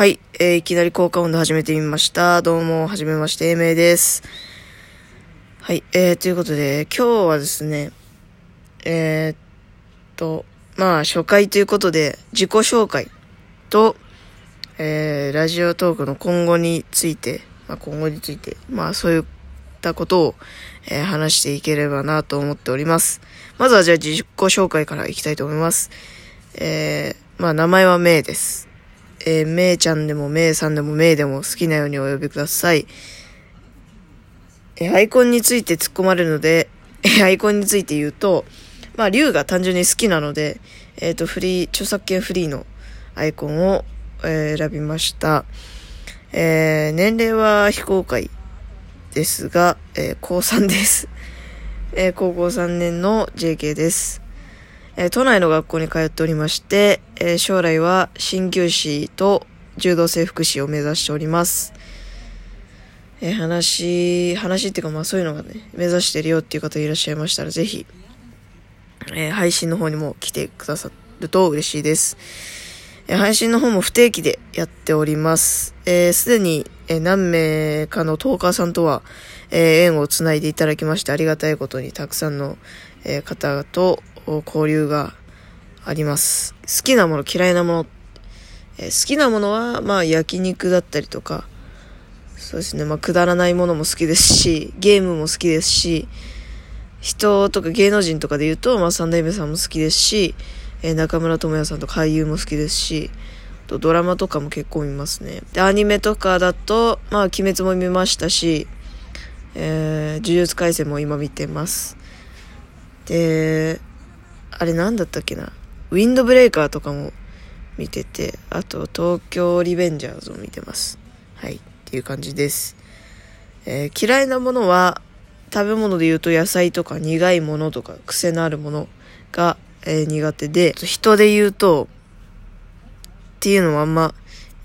はい、えー、いきなり効果音で始めてみました。どうも、はじめまして、えめいです。はい、えー、ということで、今日はですね、えー、っと、まあ、初回ということで、自己紹介と、えー、ラジオトークの今後について、まあ、今後について、まあ、そういったことを、えー、話していければなと思っております。まずはじゃあ自己紹介からいきたいと思います。えー、まあ、名前はめいです。えー、めいちゃんでもめいさんでもめいでも好きなようにお呼びください。えー、アイコンについて突っ込まれるので、え、アイコンについて言うと、まあ、竜が単純に好きなので、えっ、ー、と、フリー、著作権フリーのアイコンを、えー、選びました。えー、年齢は非公開ですが、えー、高3です。えー、高校3年の JK です。えー、都内の学校に通っておりまして、えー、将来は鍼灸師と柔道整復師を目指しております。えー、話、話っていうかまあそういうのがね、目指してるよっていう方いらっしゃいましたら、ぜひ、え配信の方にも来てくださると嬉しいです。え配信の方も不定期でやっております。えす、でに、え何名かのトーカーさんとは、え縁をつないでいただきましてありがたいことにたくさんの、え方と交流があります。好きなもの、嫌いなもの。え好きなものは、まあ焼肉だったりとか、そうですね、まあくだらないものも好きですし、ゲームも好きですし、人とか芸能人とかで言うと、まあ三代目さんも好きですし、えー、中村智也さんと俳優も好きですし、とドラマとかも結構見ますね。で、アニメとかだと、まあ、鬼滅も見ましたし、えー、呪術廻戦も今見てます。で、あれなんだったっけな？ウィンドブレイカーとかも見てて、あと東京リベンジャーズを見てます。はい、っていう感じです。えー、嫌いなものは、食べ物で言うと野菜とか苦いものとか癖のあるものがえー、苦手で、人で言うと、っていうのはあんま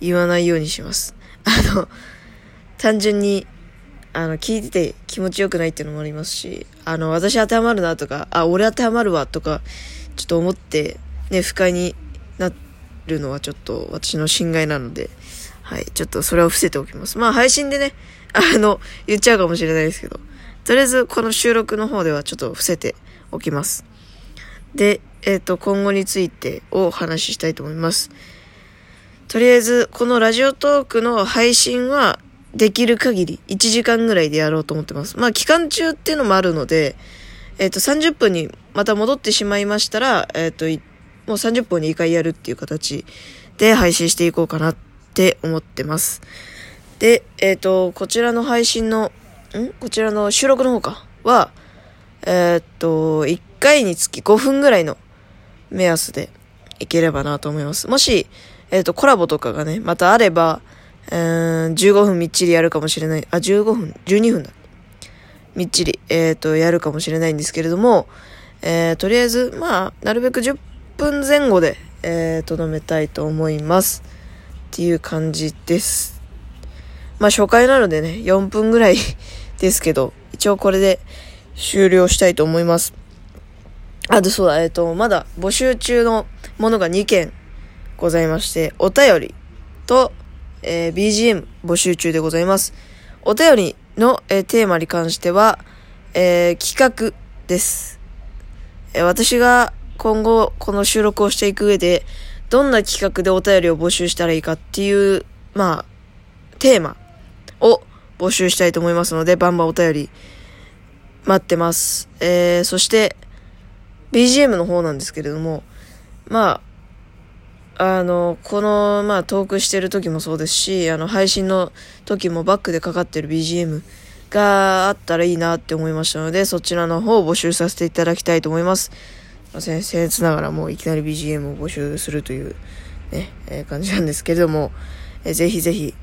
言わないようにします。あの、単純に、あの、聞いてて気持ちよくないっていうのもありますし、あの、私当てはまるなとか、あ、俺当てはまるわとか、ちょっと思って、ね、不快になるのはちょっと私の侵害なので、はい、ちょっとそれを伏せておきます。まあ、配信でね、あの、言っちゃうかもしれないですけど、とりあえずこの収録の方ではちょっと伏せておきます。で、えっ、ー、と、今後についてをお話ししたいと思います。とりあえず、このラジオトークの配信は、できる限り1時間ぐらいでやろうと思ってます。まあ、期間中っていうのもあるので、えっ、ー、と、30分にまた戻ってしまいましたら、えっ、ー、と、もう30分に1回やるっていう形で配信していこうかなって思ってます。で、えっ、と、こちらの配信の、ん？こちらの収録の方か？は、えっと、1回につき5分ぐらいの目安でいければなと思います。もし、えっ、と、コラボとかがね、またあれば、えー、15分みっちりやるかもしれない。あ、15分 ?12 分だ。みっちり、えっ、ー、と、やるかもしれないんですけれども、えー、とりあえず、まあ、なるべく10分前後で、えー、とどめたいと思います。っていう感じです。まあ、初回なのでね、4分ぐらい ですけど、一応これで終了したいと思います。あとそうだ、えっ、と、まだ募集中のものが2件ございまして、お便りと、えー、BGM 募集中でございます。お便りの、えー、テーマに関しては、えー、企画です。え私が今後この収録をしていく上で、どんな企画でお便りを募集したらいいかっていう、まあ、テーマを募集したいと思いますので、バンバンお便り待ってます。えー、そして、BGM の方なんですけれども、まあ、あの、この、まあ、トークしてる時もそうですし、あの、配信の時もバックでかかってる BGM があったらいいなって思いましたので、そちらの方を募集させていただきたいと思います。先生つながらもういきなり BGM を募集するという、ね、えー、感じなんですけれども、えー、ぜひぜひ、よ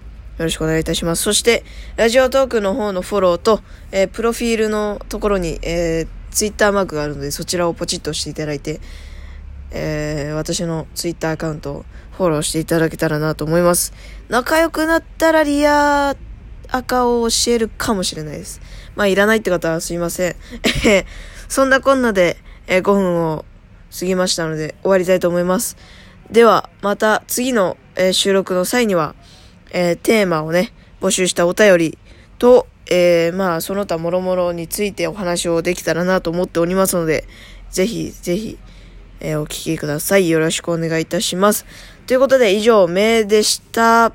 ろしくお願いいたします。そして、ラジオトークの方のフォローと、えー、プロフィールのところに、えーツイッターマークがあるので、そちらをポチッとしていただいて、えー、私のツイッターアカウントをフォローしていただけたらなと思います。仲良くなったらリア赤を教えるかもしれないです。まあ、いらないって方はすいません。え そんなこんなで、え5分を過ぎましたので終わりたいと思います。では、また次のえ、収録の際には、えー、テーマをね、募集したお便りと、えー、まあ、その他諸々についてお話をできたらなと思っておりますので、ぜひ、ぜひ、えー、お聴きください。よろしくお願いいたします。ということで、以上、名でした。